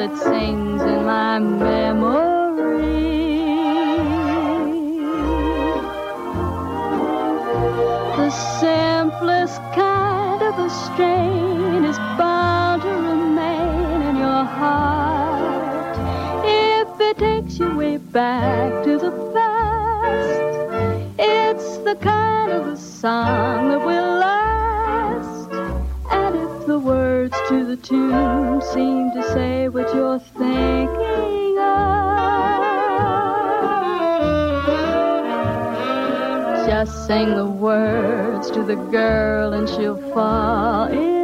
It sings in my memory. The simplest kind of a strain is bound to remain in your heart if it takes you way back to the past. It's the kind of a song that will to the tune seem to say what you're thinking of. Just sing the words to the girl and she'll fall in.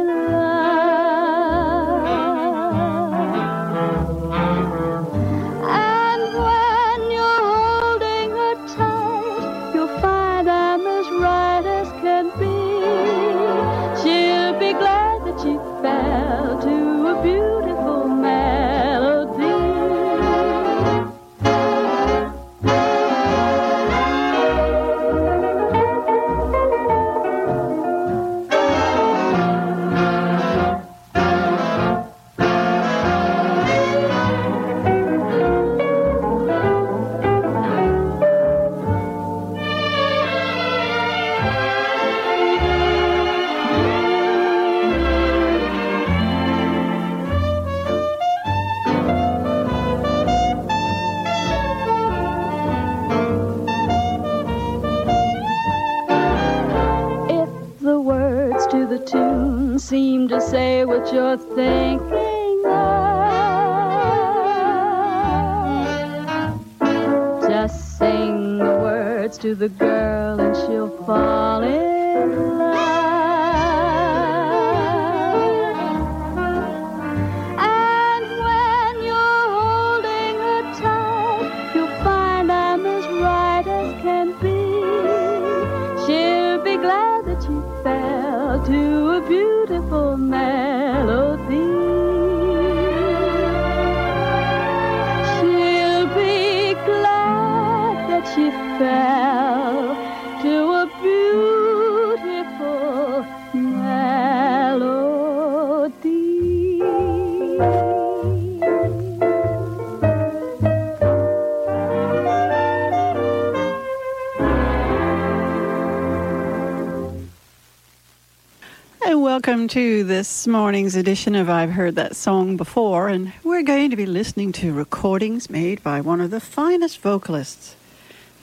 To this morning's edition of I've Heard That Song Before, and we're going to be listening to recordings made by one of the finest vocalists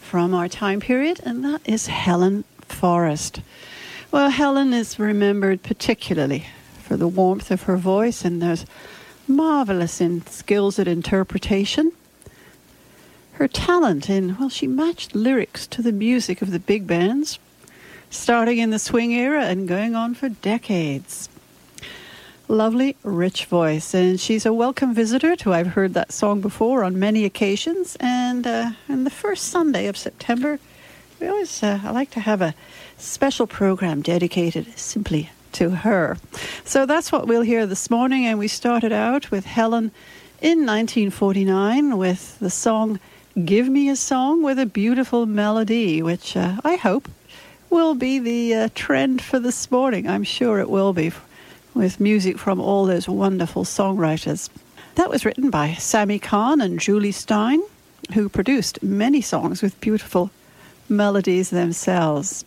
from our time period, and that is Helen Forrest. Well, Helen is remembered particularly for the warmth of her voice and those marvelous in skills at interpretation. Her talent in, well, she matched lyrics to the music of the big bands starting in the swing era and going on for decades. Lovely, rich voice, and she's a welcome visitor to I've heard that song before on many occasions. And uh, on the first Sunday of September, we always uh, I like to have a special program dedicated simply to her. So that's what we'll hear this morning, and we started out with Helen in 1949 with the song Give Me a Song with a Beautiful Melody, which uh, I hope will be the uh, trend for this morning. I'm sure it will be, with music from all those wonderful songwriters. That was written by Sammy Cahn and Jule Styne, who produced many songs with beautiful melodies themselves.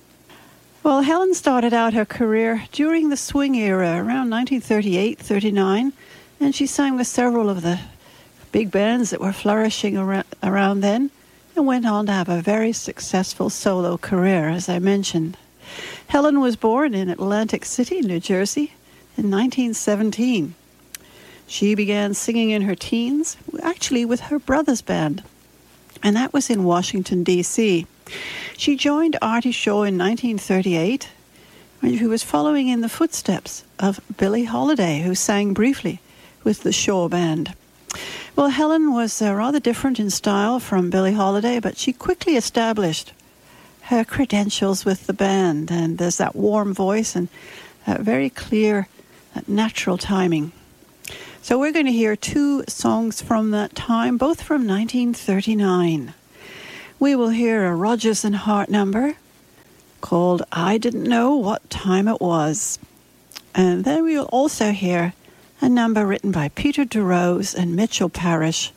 Well, Helen started out her career during the swing era, around 1938 39, and she sang with several of the big bands that were flourishing around then and went on to have a very successful solo career, as I mentioned. Helen was born in Atlantic City, New Jersey in 1917. She began singing in her teens, actually with her brother's band, and that was in Washington, D.C. She joined Artie Shaw in 1938 when she was following in the footsteps of Billie Holiday, who sang briefly with the Shaw Band. Well, Helen was uh, rather different in style from Billie Holiday, but she quickly established her credentials with the band, and there's that warm voice and that very clear, that natural timing. So we're going to hear two songs from that time, both from 1939. We will hear a Rodgers and Hart number called I Didn't Know What Time It Was. And then we will also hear a number written by Peter DeRose and Mitchell Parish.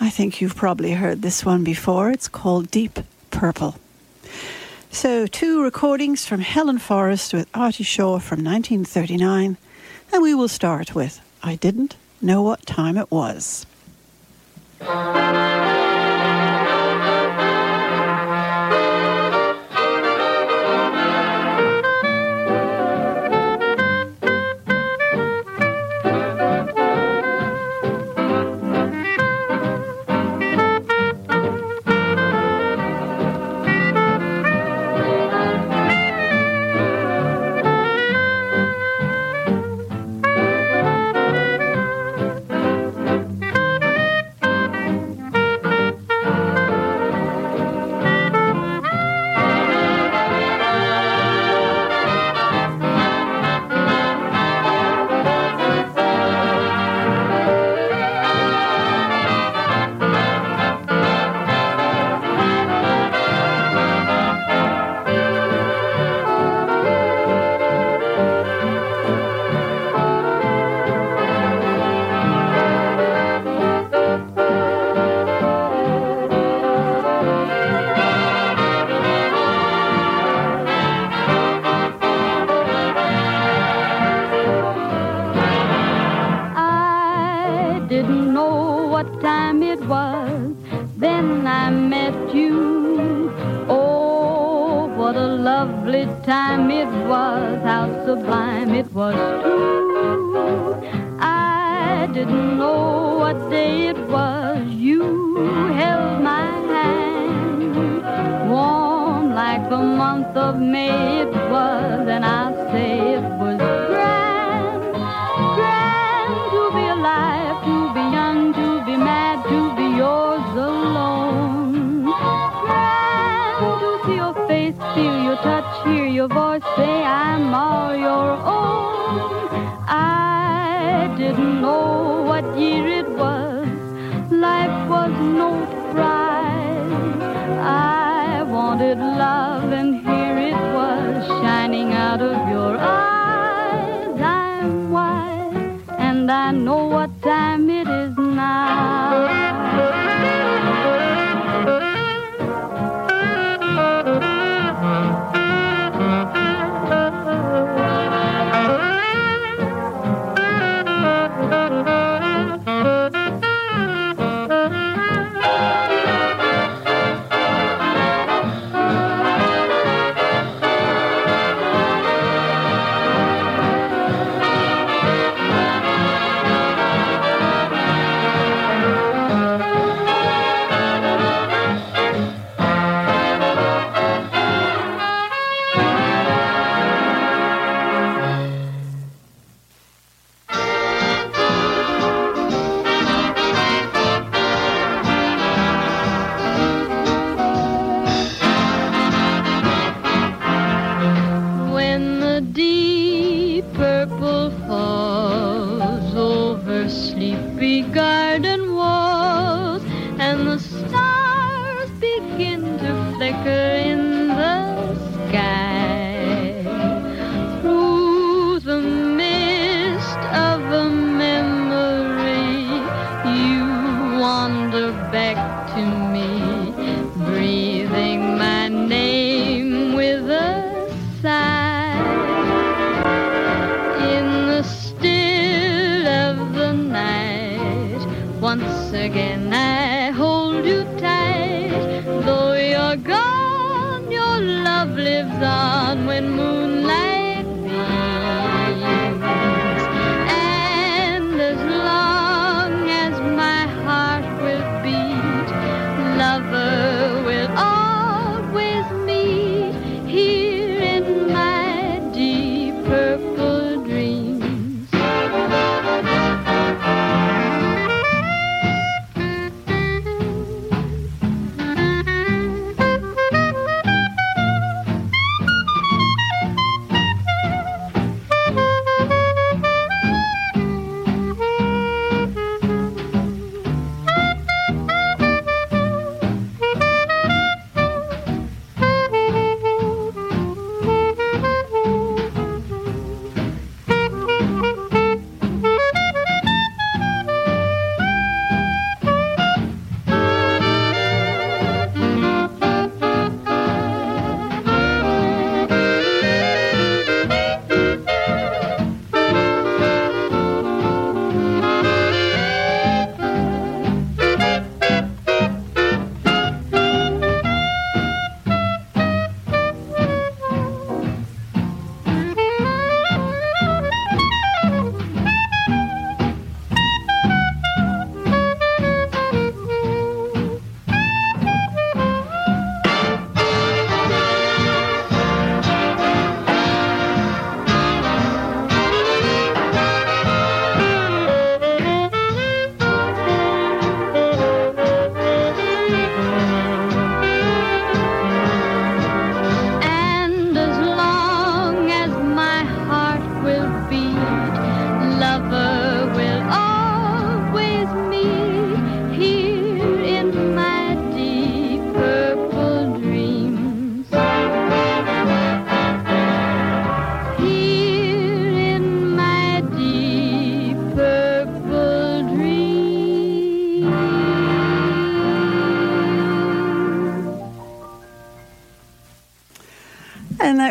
I think you've probably heard this one before. It's called Deep Purple. So, two recordings from Helen Forrest with Artie Shaw from 1939, and we will start with I Didn't Know What Time It Was.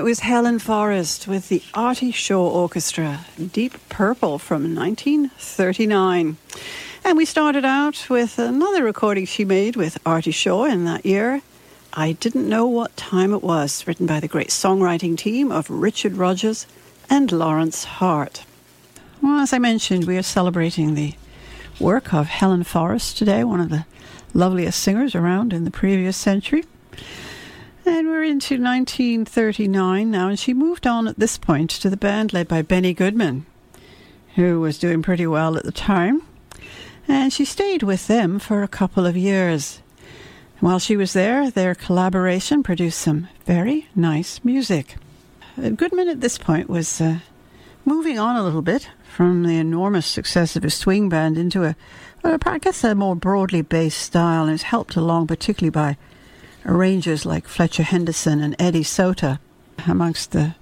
Was Helen Forrest with the Artie Shaw Orchestra, Deep Purple from 1939. And we started out with another recording she made with Artie Shaw in that year. I Didn't Know What Time It Was, written by the great songwriting team of Richard Rodgers and Lawrence Hart. Well, as I mentioned, we are celebrating the work of Helen Forrest today, one of the loveliest singers around in the previous century. And we're into 1939 now, and she moved on at this point to the band led by Benny Goodman, who was doing pretty well at the time. And she stayed with them for a couple of years. While she was there, their collaboration produced some very nice music. Goodman at this point was uh, moving on a little bit from the enormous success of his swing band into a, I guess, a more broadly based style, and is helped along particularly by arrangers like Fletcher Henderson and Eddie Sauter, amongst the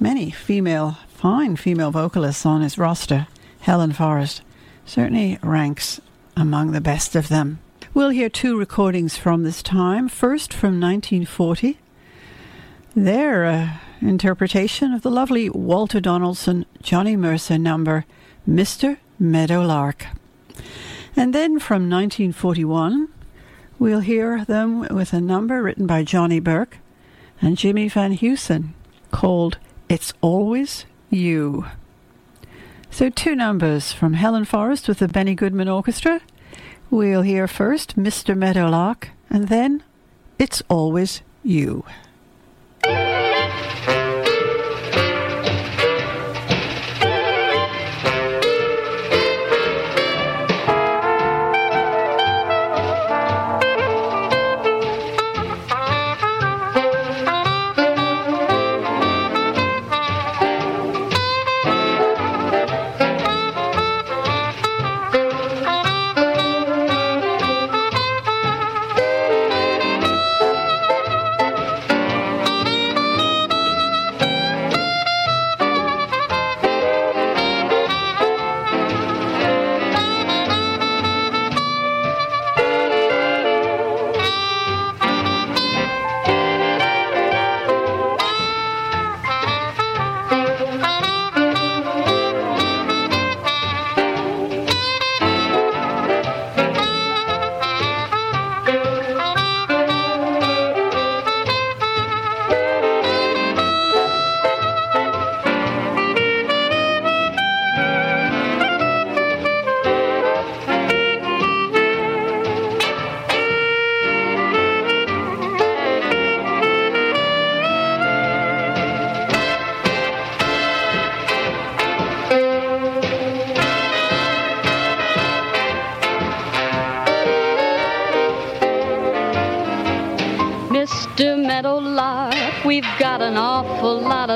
many female, fine female vocalists on his roster. Helen Forrest certainly ranks among the best of them. We'll hear two recordings from this time. First, from 1940, their uh, interpretation of the lovely Walter Donaldson Johnny Mercer number, Mr. Meadowlark. And then from 1941, we'll hear them with a number written by Johnny Burke and Jimmy Van Heusen called It's Always You. So, two numbers from Helen Forrest with the Benny Goodman Orchestra. We'll hear first Mr. Meadowlark and then It's Always You.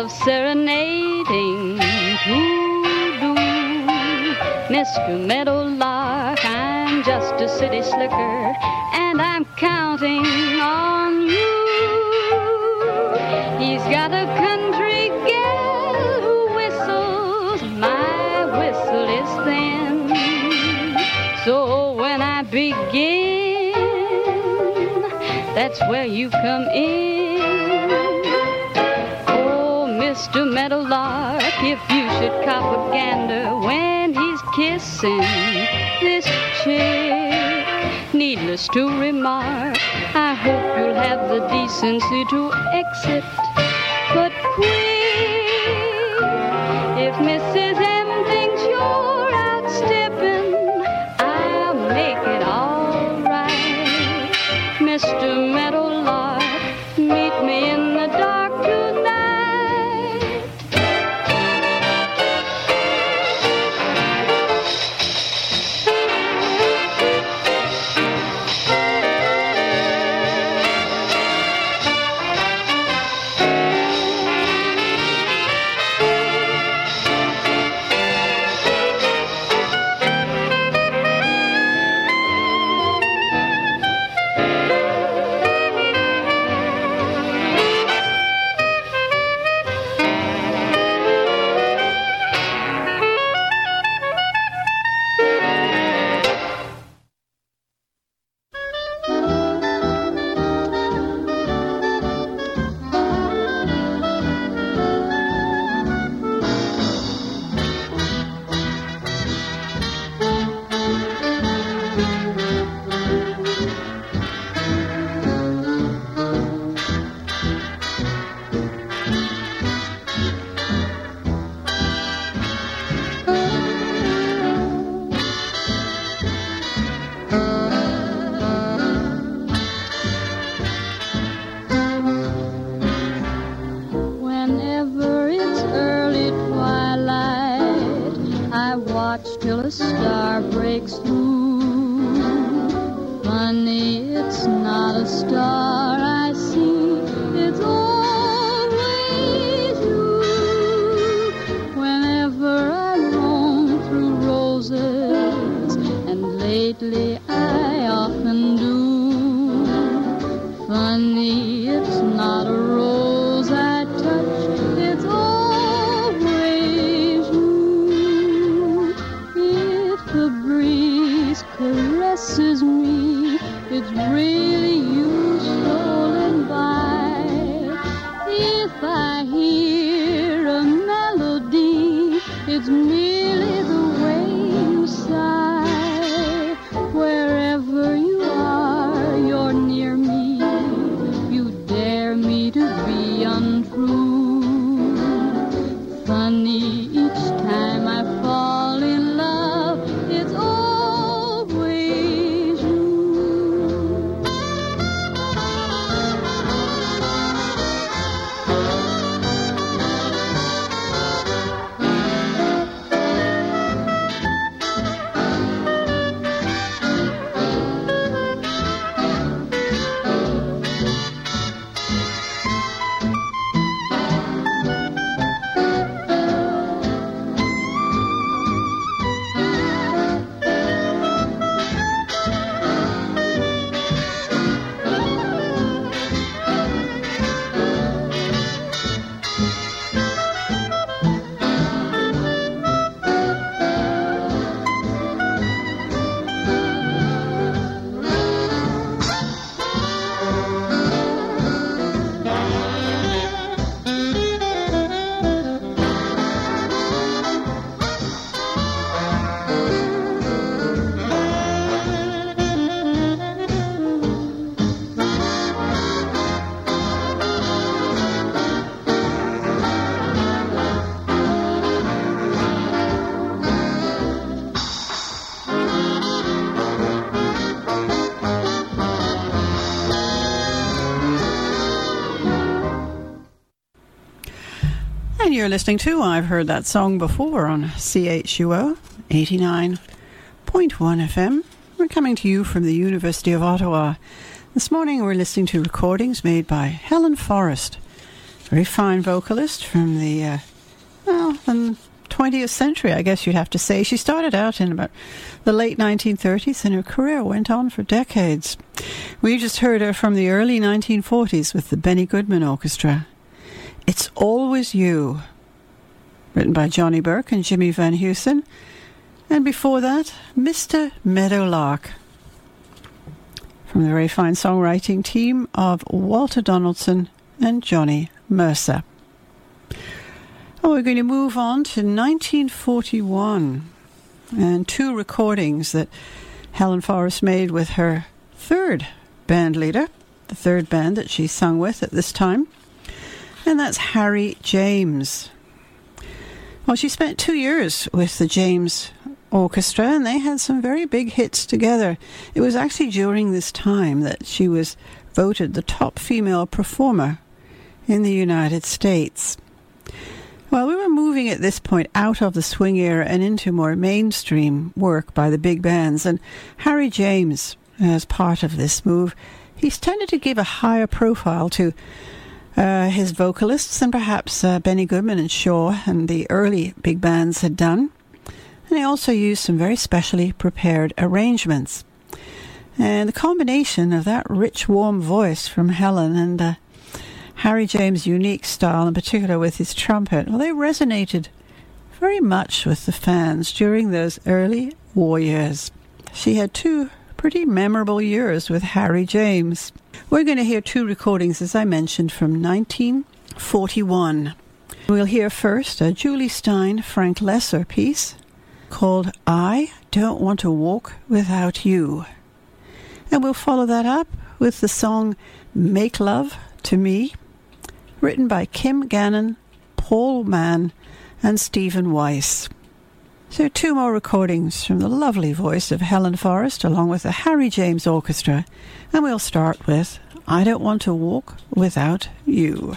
Of serenading to do. Mr. Meadowlark, I'm just a city slicker, and I'm counting on you. He's got a country gal who whistles, my whistle is thin. So when I begin, that's where you come in. Mr. Meadowlark, if you should cop a gander when he's kissing this chick, needless to remark, I hope you'll have the decency to exit, but quick. If Mrs. a star breaks through. Funny, it's not a star listening to I've Heard That Song Before on CHUO 89.1 FM. We're coming to you from the University of Ottawa. This morning we're listening to recordings made by Helen Forrest, very fine vocalist from the, uh, well, the 20th century, I guess you'd have to say. She started out in about the late 1930s and her career went on for decades. We just heard her from the early 1940s with the Benny Goodman Orchestra. It's Always You, written by Johnny Burke and Jimmy Van Heusen. And before that, Mr. Meadowlark from the very fine songwriting team of Walter Donaldson and Johnny Mercer. Oh, we're going to move on to 1941 and two recordings that Helen Forrest made with her third band leader, the third band that she sung with at this time, and that's Harry James. Well, she spent two years with the James Orchestra, and they had some very big hits together. It was actually during this time that she was voted the top female performer in the United States. Well, we were moving at this point out of the swing era and into more mainstream work by the big bands, and Harry James, as part of this move, he's tended to give a higher profile to uh, his vocalists and perhaps uh, Benny Goodman and Shaw and the early big bands had done. And he also used some very specially prepared arrangements. And the combination of that rich, warm voice from Helen and uh, Harry James' unique style, in particular with his trumpet, well, they resonated very much with the fans during those early war years. She had two pretty memorable years with Harry James. We're going to hear two recordings, as I mentioned, from 1941. We'll hear first a Jule Styne Frank Loesser piece called I Don't Want to Walk Without You. And we'll follow that up with the song Make Love to Me, written by Kim Gannon, Paul Mann, and Stephen Weiss. So, two more recordings from the lovely voice of Helen Forrest along with the Harry James Orchestra, and we'll start with I Don't Want to Walk Without You.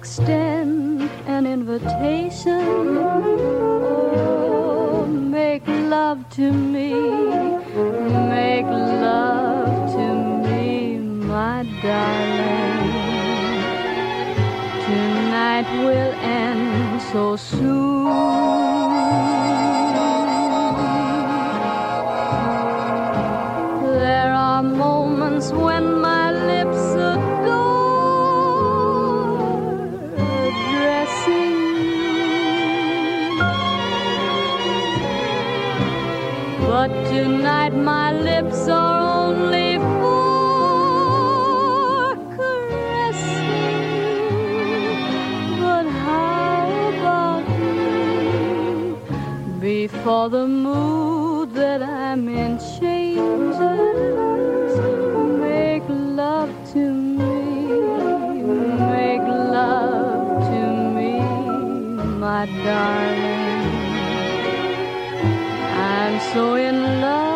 Must But tonight my lips are only for caressing. But how about you? Before the mood that I'm in changes, make love to me, make love to me, my darling. So in love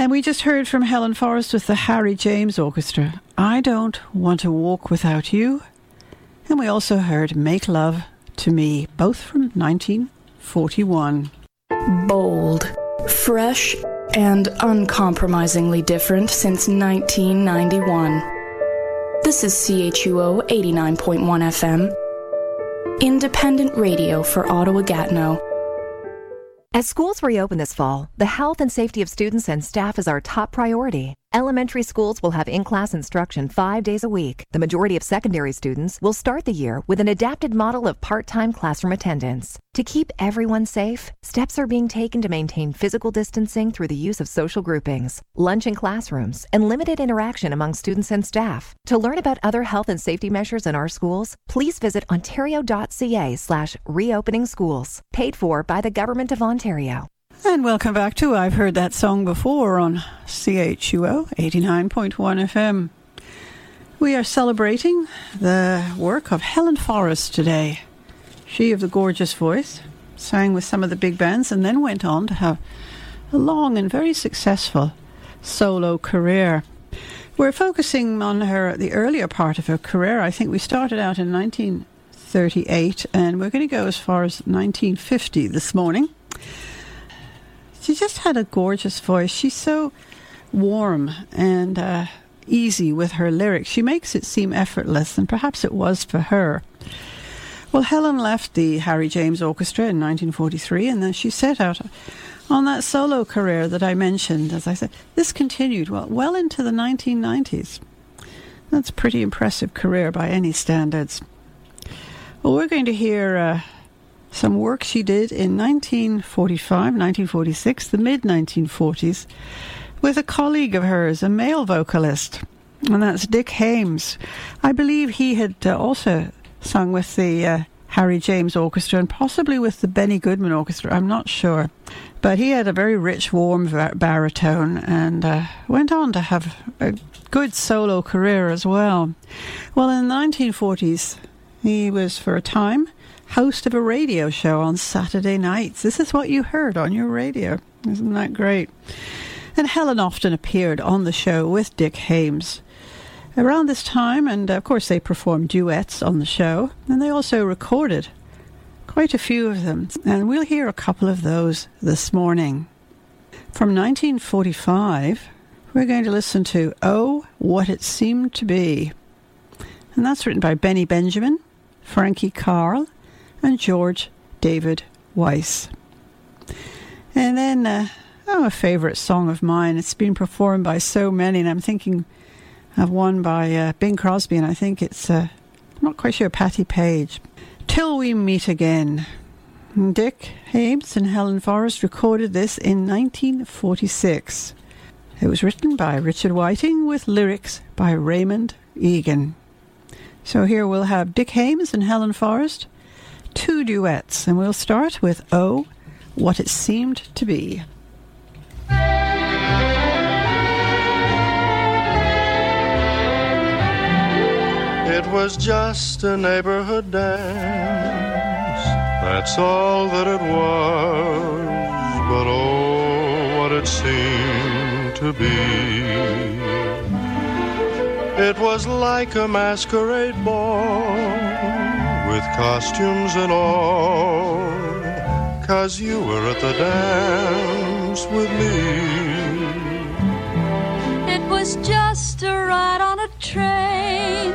And we just heard from Helen Forrest with the Harry James Orchestra. I don't want to walk without you. And we also heard Make Love to Me, both from 1941. Bold, fresh, and uncompromisingly different since 1991. This is CHUO 89.1 FM, independent radio for Ottawa Gatineau. As schools reopen this fall, the health and safety of students and staff is our top priority. Elementary schools will have in class instruction five days a week. The majority of secondary students will start the year with an adapted model of part time classroom attendance. To keep everyone safe, steps are being taken to maintain physical distancing through the use of social groupings, lunch in classrooms, and limited interaction among students and staff. To learn about other health and safety measures in our schools, please visit ontario.ca slash reopening schools, paid for by the Government of Ontario. And welcome back to I've Heard That Song Before on CHUO 89.1 FM. We are celebrating the work of Helen Forrest today. She of the gorgeous voice sang with some of the big bands and then went on to have a long and very successful solo career. We're focusing on her the earlier part of her career. I think we started out in 1938 and we're going to go as far as 1950 this morning. She just had a gorgeous voice. She's so warm and uh, easy with her lyrics. She makes it seem effortless, and perhaps it was for her. Well, Helen left the Harry James Orchestra in 1943, and then she set out on that solo career that I mentioned. As I said, this continued well, well into the 1990s. That's a pretty impressive career by any standards. Well, we're going to hear uh, some work she did in 1945, 1946, the mid 1940s, with a colleague of hers, a male vocalist, and that's Dick Haymes. I believe he had uh, also sung with the uh, Harry James Orchestra and possibly with the Benny Goodman Orchestra. I'm not sure. But he had a very rich, warm baritone and uh, went on to have a good solo career as well. Well, in the 1940s, he was for a time host of a radio show on Saturday nights. This is what you heard on your radio. Isn't that great? And Helen often appeared on the show with Dick Haymes. Around this time, and of course, they performed duets on the show, and they also recorded quite a few of them. And we'll hear a couple of those this morning. From 1945, we're going to listen to Oh, What It Seemed to Be. And that's written by Benny Benjamin, Frankie Carle, and George David Weiss. And then, uh, oh, a favourite song of mine. It's been performed by so many, and I'm thinking of one by uh, Bing Crosby, and I think it's, uh, I'm not quite sure, Patti Page. Till We Meet Again. Dick Haymes and Helen Forrest recorded this in 1946. It was written by Richard Whiting with lyrics by Raymond Egan. So here we'll have Dick Haymes and Helen Forrest two duets, and we'll start with Oh, What It Seemed to Be. It was just a neighborhood dance, that's all that it was, but oh, what it seemed to be. It was like a masquerade ball with costumes and all, cause you were at the dance with me. It was just a ride on a train,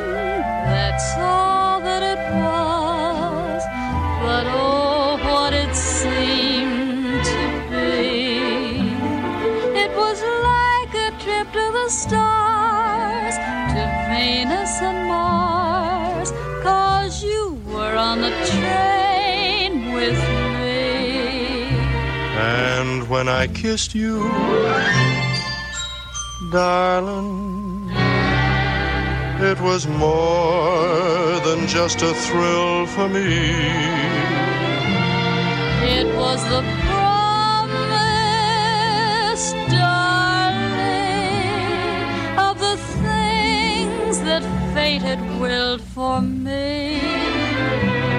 And when I kissed you, darling, it was more than just a thrill for me. It was the promise, darling, of the things that fate had willed for me.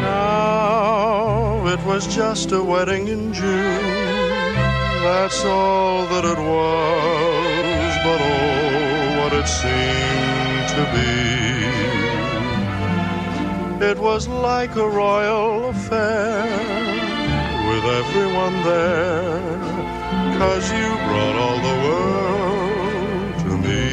Now it was just a wedding in June. That's all that it was, but oh, what it seemed to be. It was like a royal affair with everyone there, cause you brought all the world to me.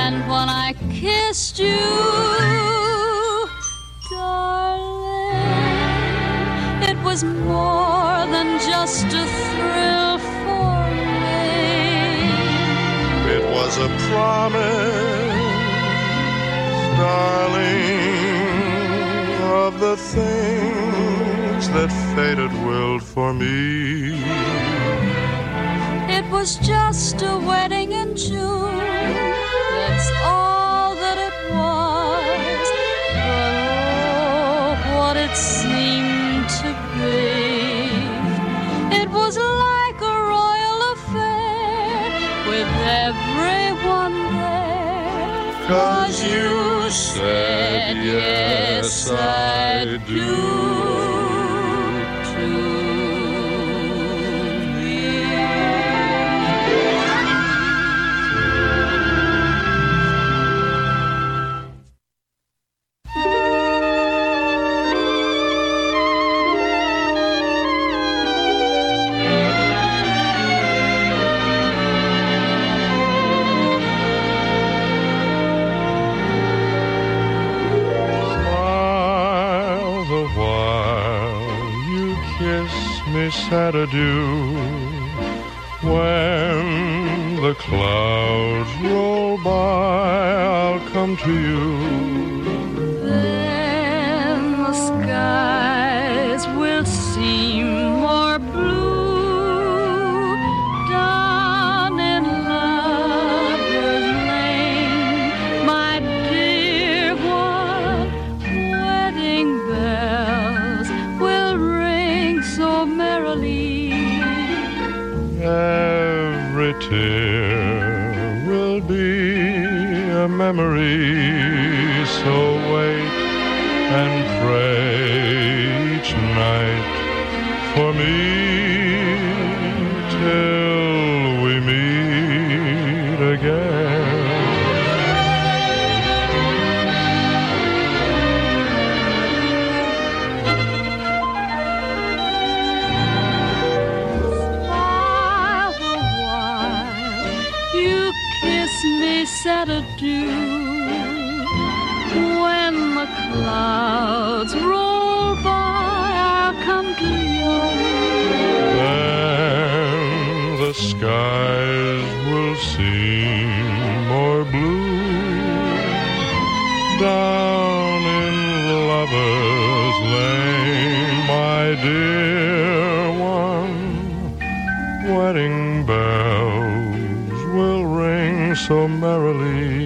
And when I kissed you, Was more than just a thrill for me. It was a promise, darling, of the things that fate had willed for me. It was just a wedding in June. That's all that it was, but oh, what it seemed It was like a royal affair with everyone there. Cause you said, yes, I do. Sad adieu when the clouds roll by? I'll come to you Every tear will be a memory. So wait and pray each night for me till we meet again. Dear one. Wedding bells will ring so merrily.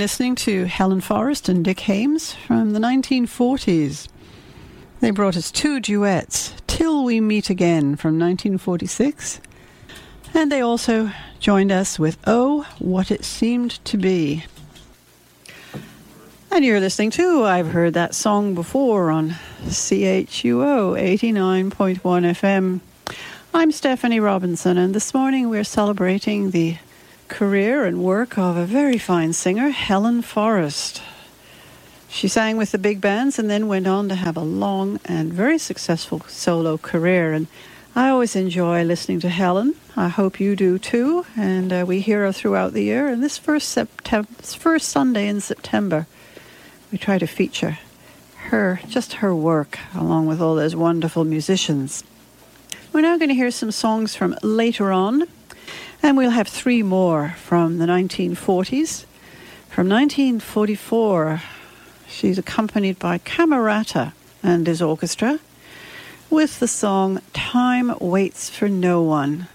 Listening to Helen Forrest and Dick Haymes from the 1940s. They brought us two duets, Till We Meet Again from 1946. And they also joined us with Oh, What It Seemed to Be. And you're listening to I've Heard That Song Before on CHUO 89.1 FM. I'm Stephanie Robinson, and this morning we're celebrating the career and work of a very fine singer, Helen Forrest. She sang with the big bands and then went on to have a long and very successful solo career. And I always enjoy listening to Helen. I hope you do too. And uh, we hear her throughout the year. And this first September, first Sunday in September, we try to feature her, just her work, along with all those wonderful musicians. We're now going to hear some songs from later on, and we'll have three more from the 1940s. From 1944, she's accompanied by Camarata and his orchestra with the song Time Waits for No One,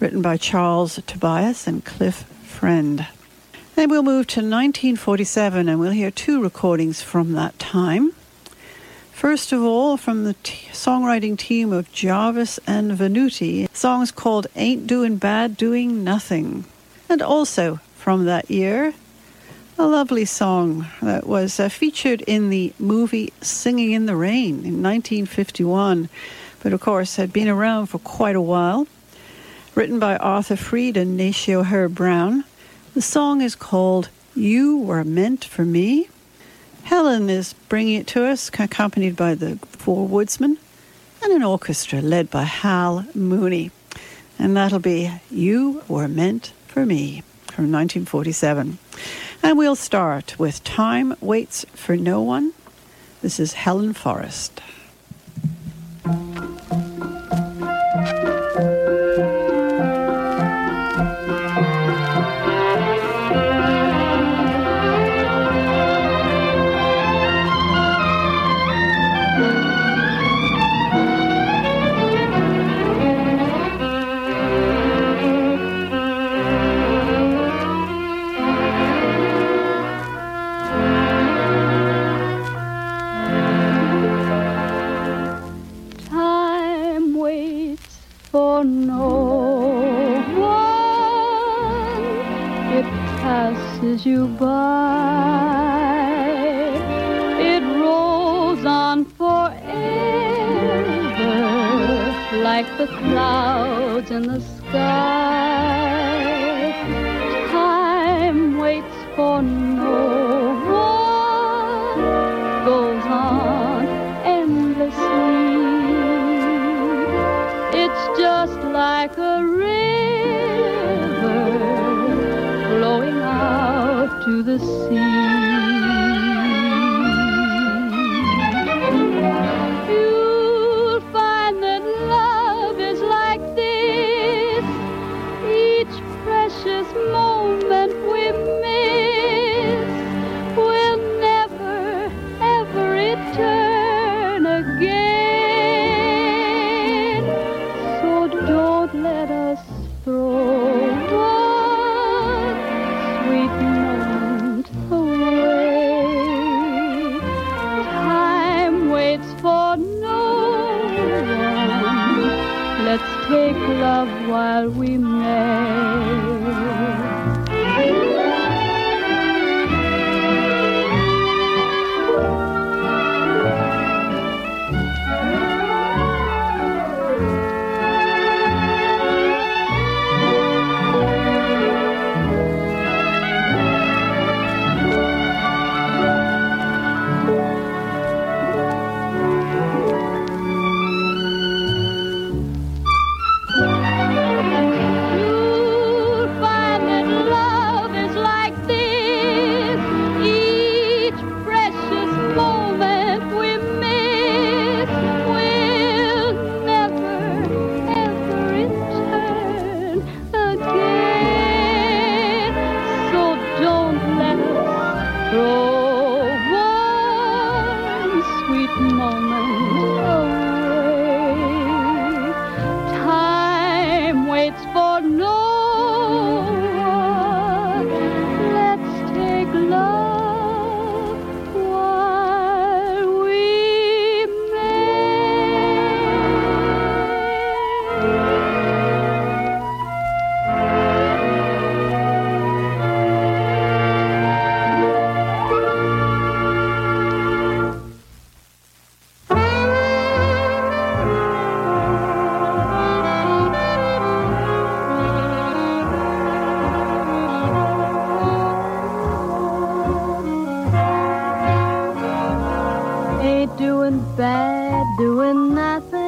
written by Charles Tobias and Cliff Friend. Then we'll move to 1947 and we'll hear two recordings from that time. First of all, from the t- songwriting team of Jarvis and Venuti, songs called Ain't Doing Bad, Doing Nothing. And also from that year, a lovely song that was uh, featured in the movie Singing in the Rain in 1951, but of course had been around for quite a while. Written by Arthur Freed and Nacio Herb Brown, the song is called You Were Meant for Me. Helen is bringing it to us, accompanied by the Four Woodsmen and an orchestra led by Hal Mooney. And that'll be You Were Meant for Me from 1947. And we'll start with Time Waits for No One. This is Helen Forrest. love while we ain't doing bad, doing nothing.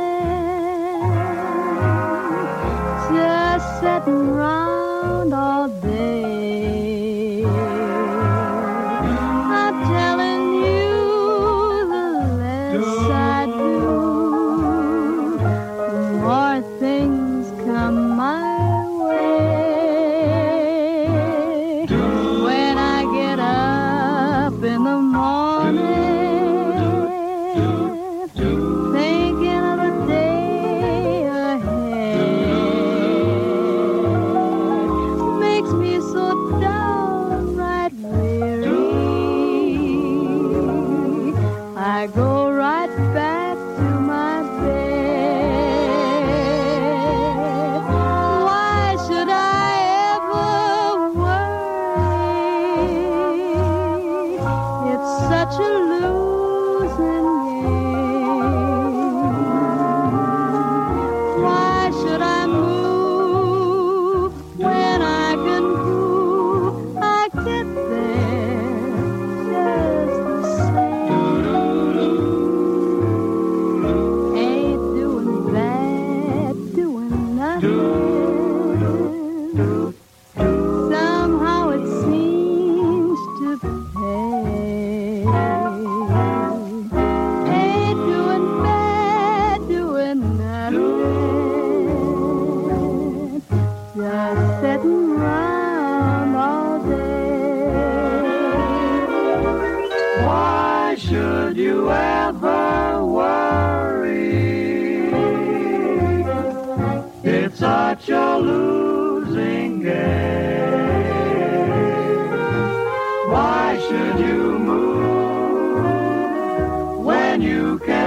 such a losing game. Why should you move when you can?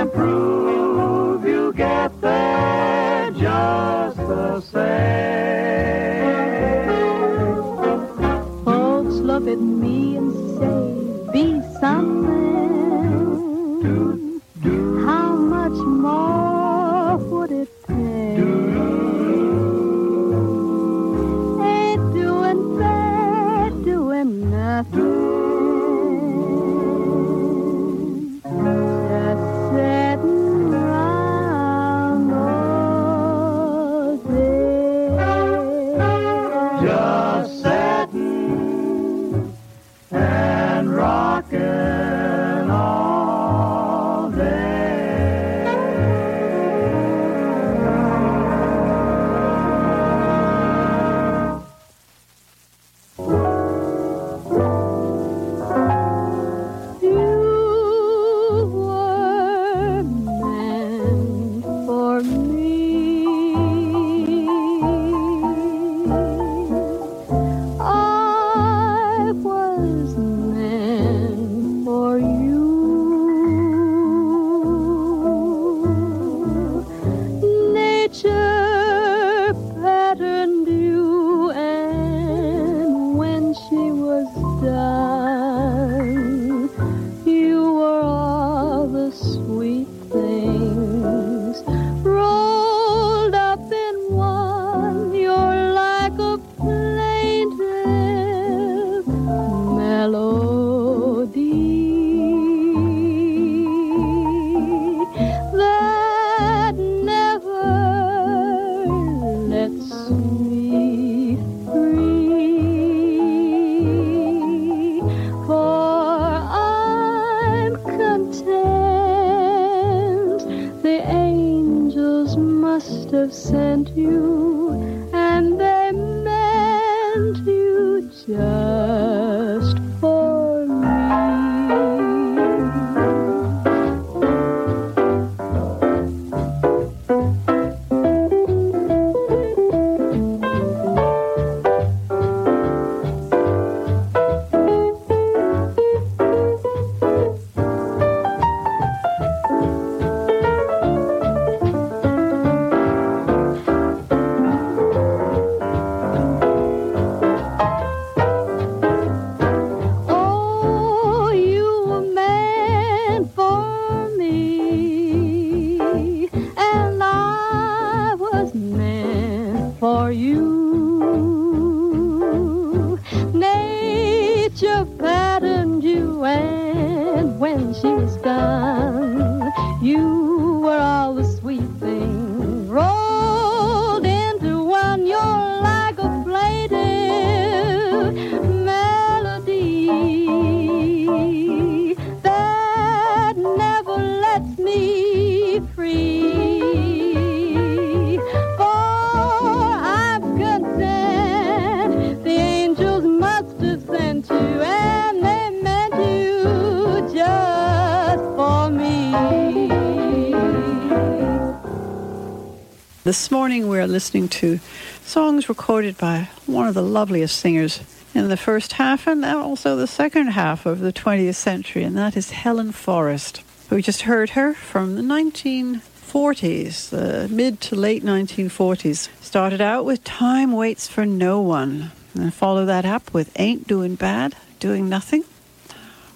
This morning we're listening to songs recorded by one of the loveliest singers in the first half and also the second half of the 20th century, and that is Helen Forrest. We just heard her from the 1940s, the mid to late 1940s. Started out with Time Waits for No One, and follow that up with Ain't Doing Bad, Doing Nothing.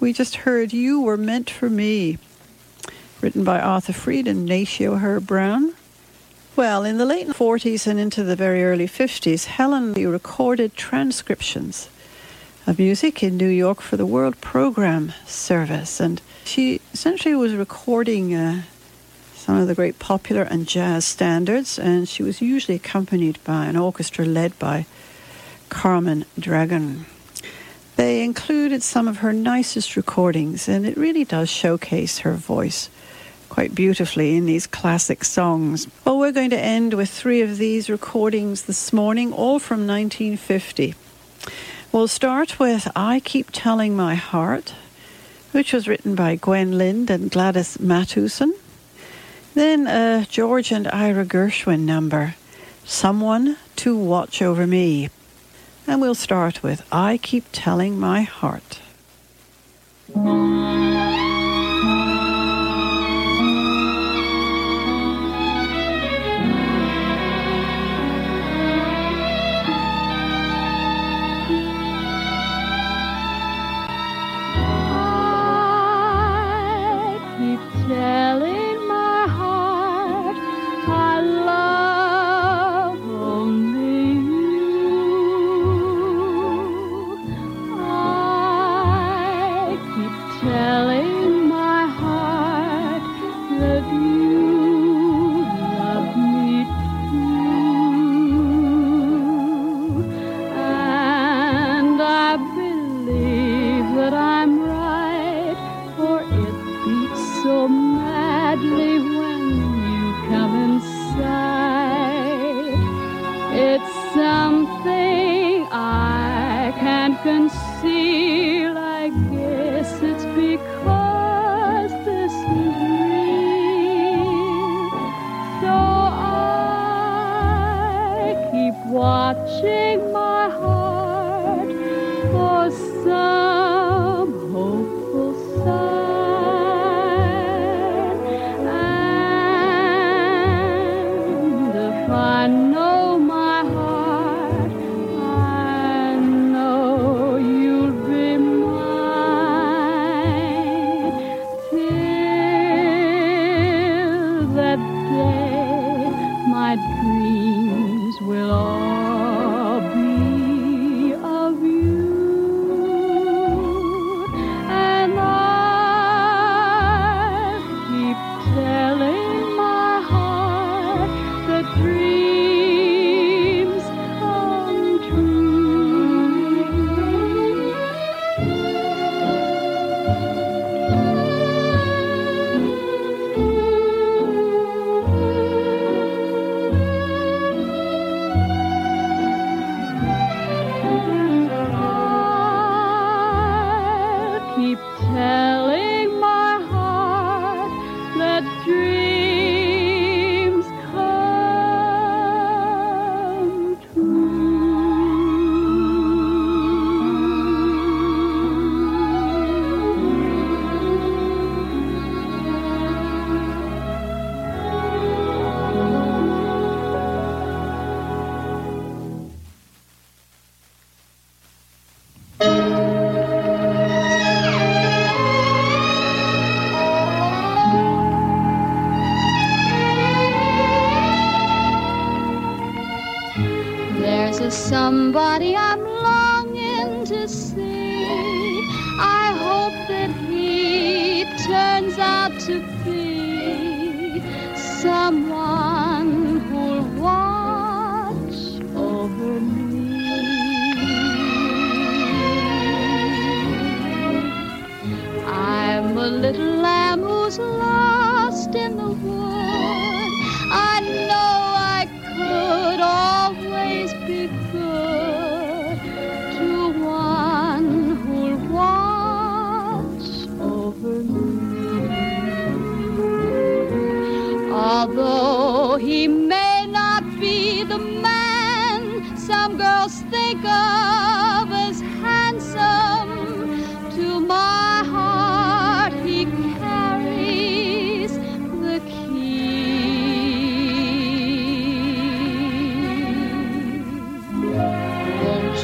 We just heard You Were Meant for Me, written by Arthur Freed and Nacio Herb Brown. Well, in the late 40s and into the very early 50s, Helen recorded transcriptions of music in New York for the World Program Service. And she essentially was recording uh, some of the great popular and jazz standards, and she was usually accompanied by an orchestra led by Carmen Dragon. They included some of her nicest recordings, and it really does showcase her voice quite beautifully in these classic songs. Well, we're going to end with three of these recordings this morning, all from 1950. We'll start with I Keep Telling My Heart, which was written by Gwen Lind and Gladys Matuson. Then a George and Ira Gershwin number, Someone to Watch Over Me. And we'll start with I Keep Telling My Heart.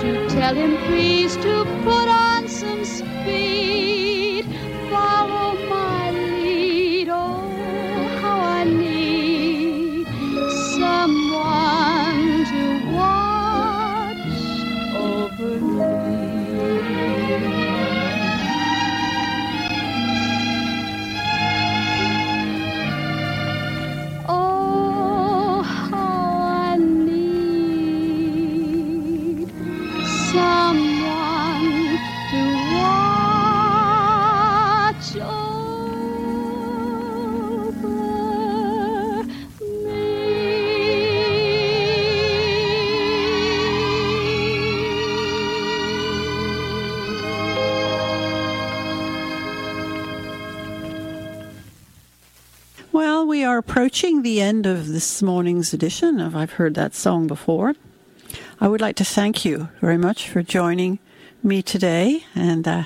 You tell him please to put on some speed? Approaching the end of this morning's edition of I've Heard That Song Before. I would like to thank you very much for joining me today. And uh,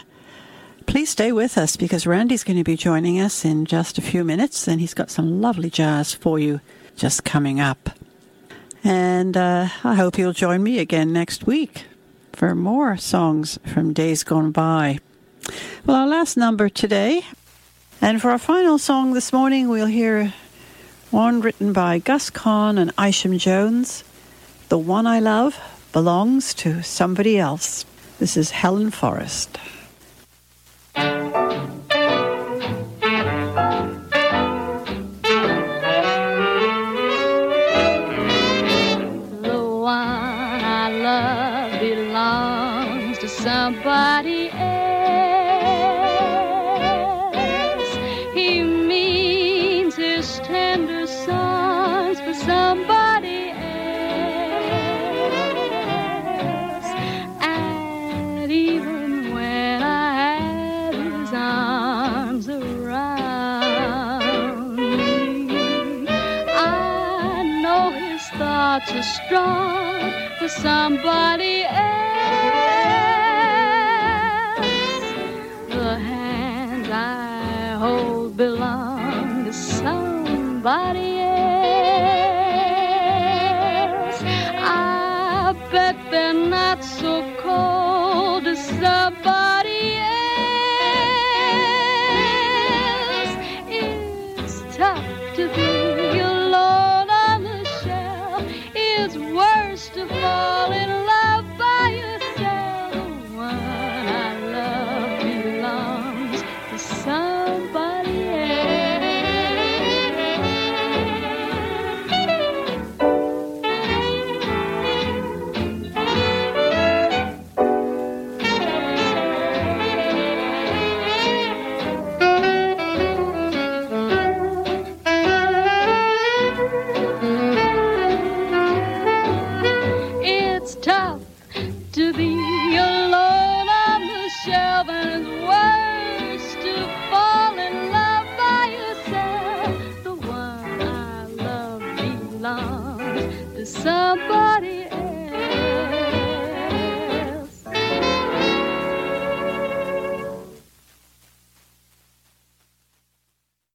please stay with us because Randy's going to be joining us in just a few minutes, and he's got some lovely jazz for you just coming up. And uh, I hope you'll join me again next week for more songs from days gone by. Well, our last number today and for our final song this morning, we'll hear one written by Gus Kahn and Isham Jones. The one I love belongs to somebody else. This is Helen Forrest.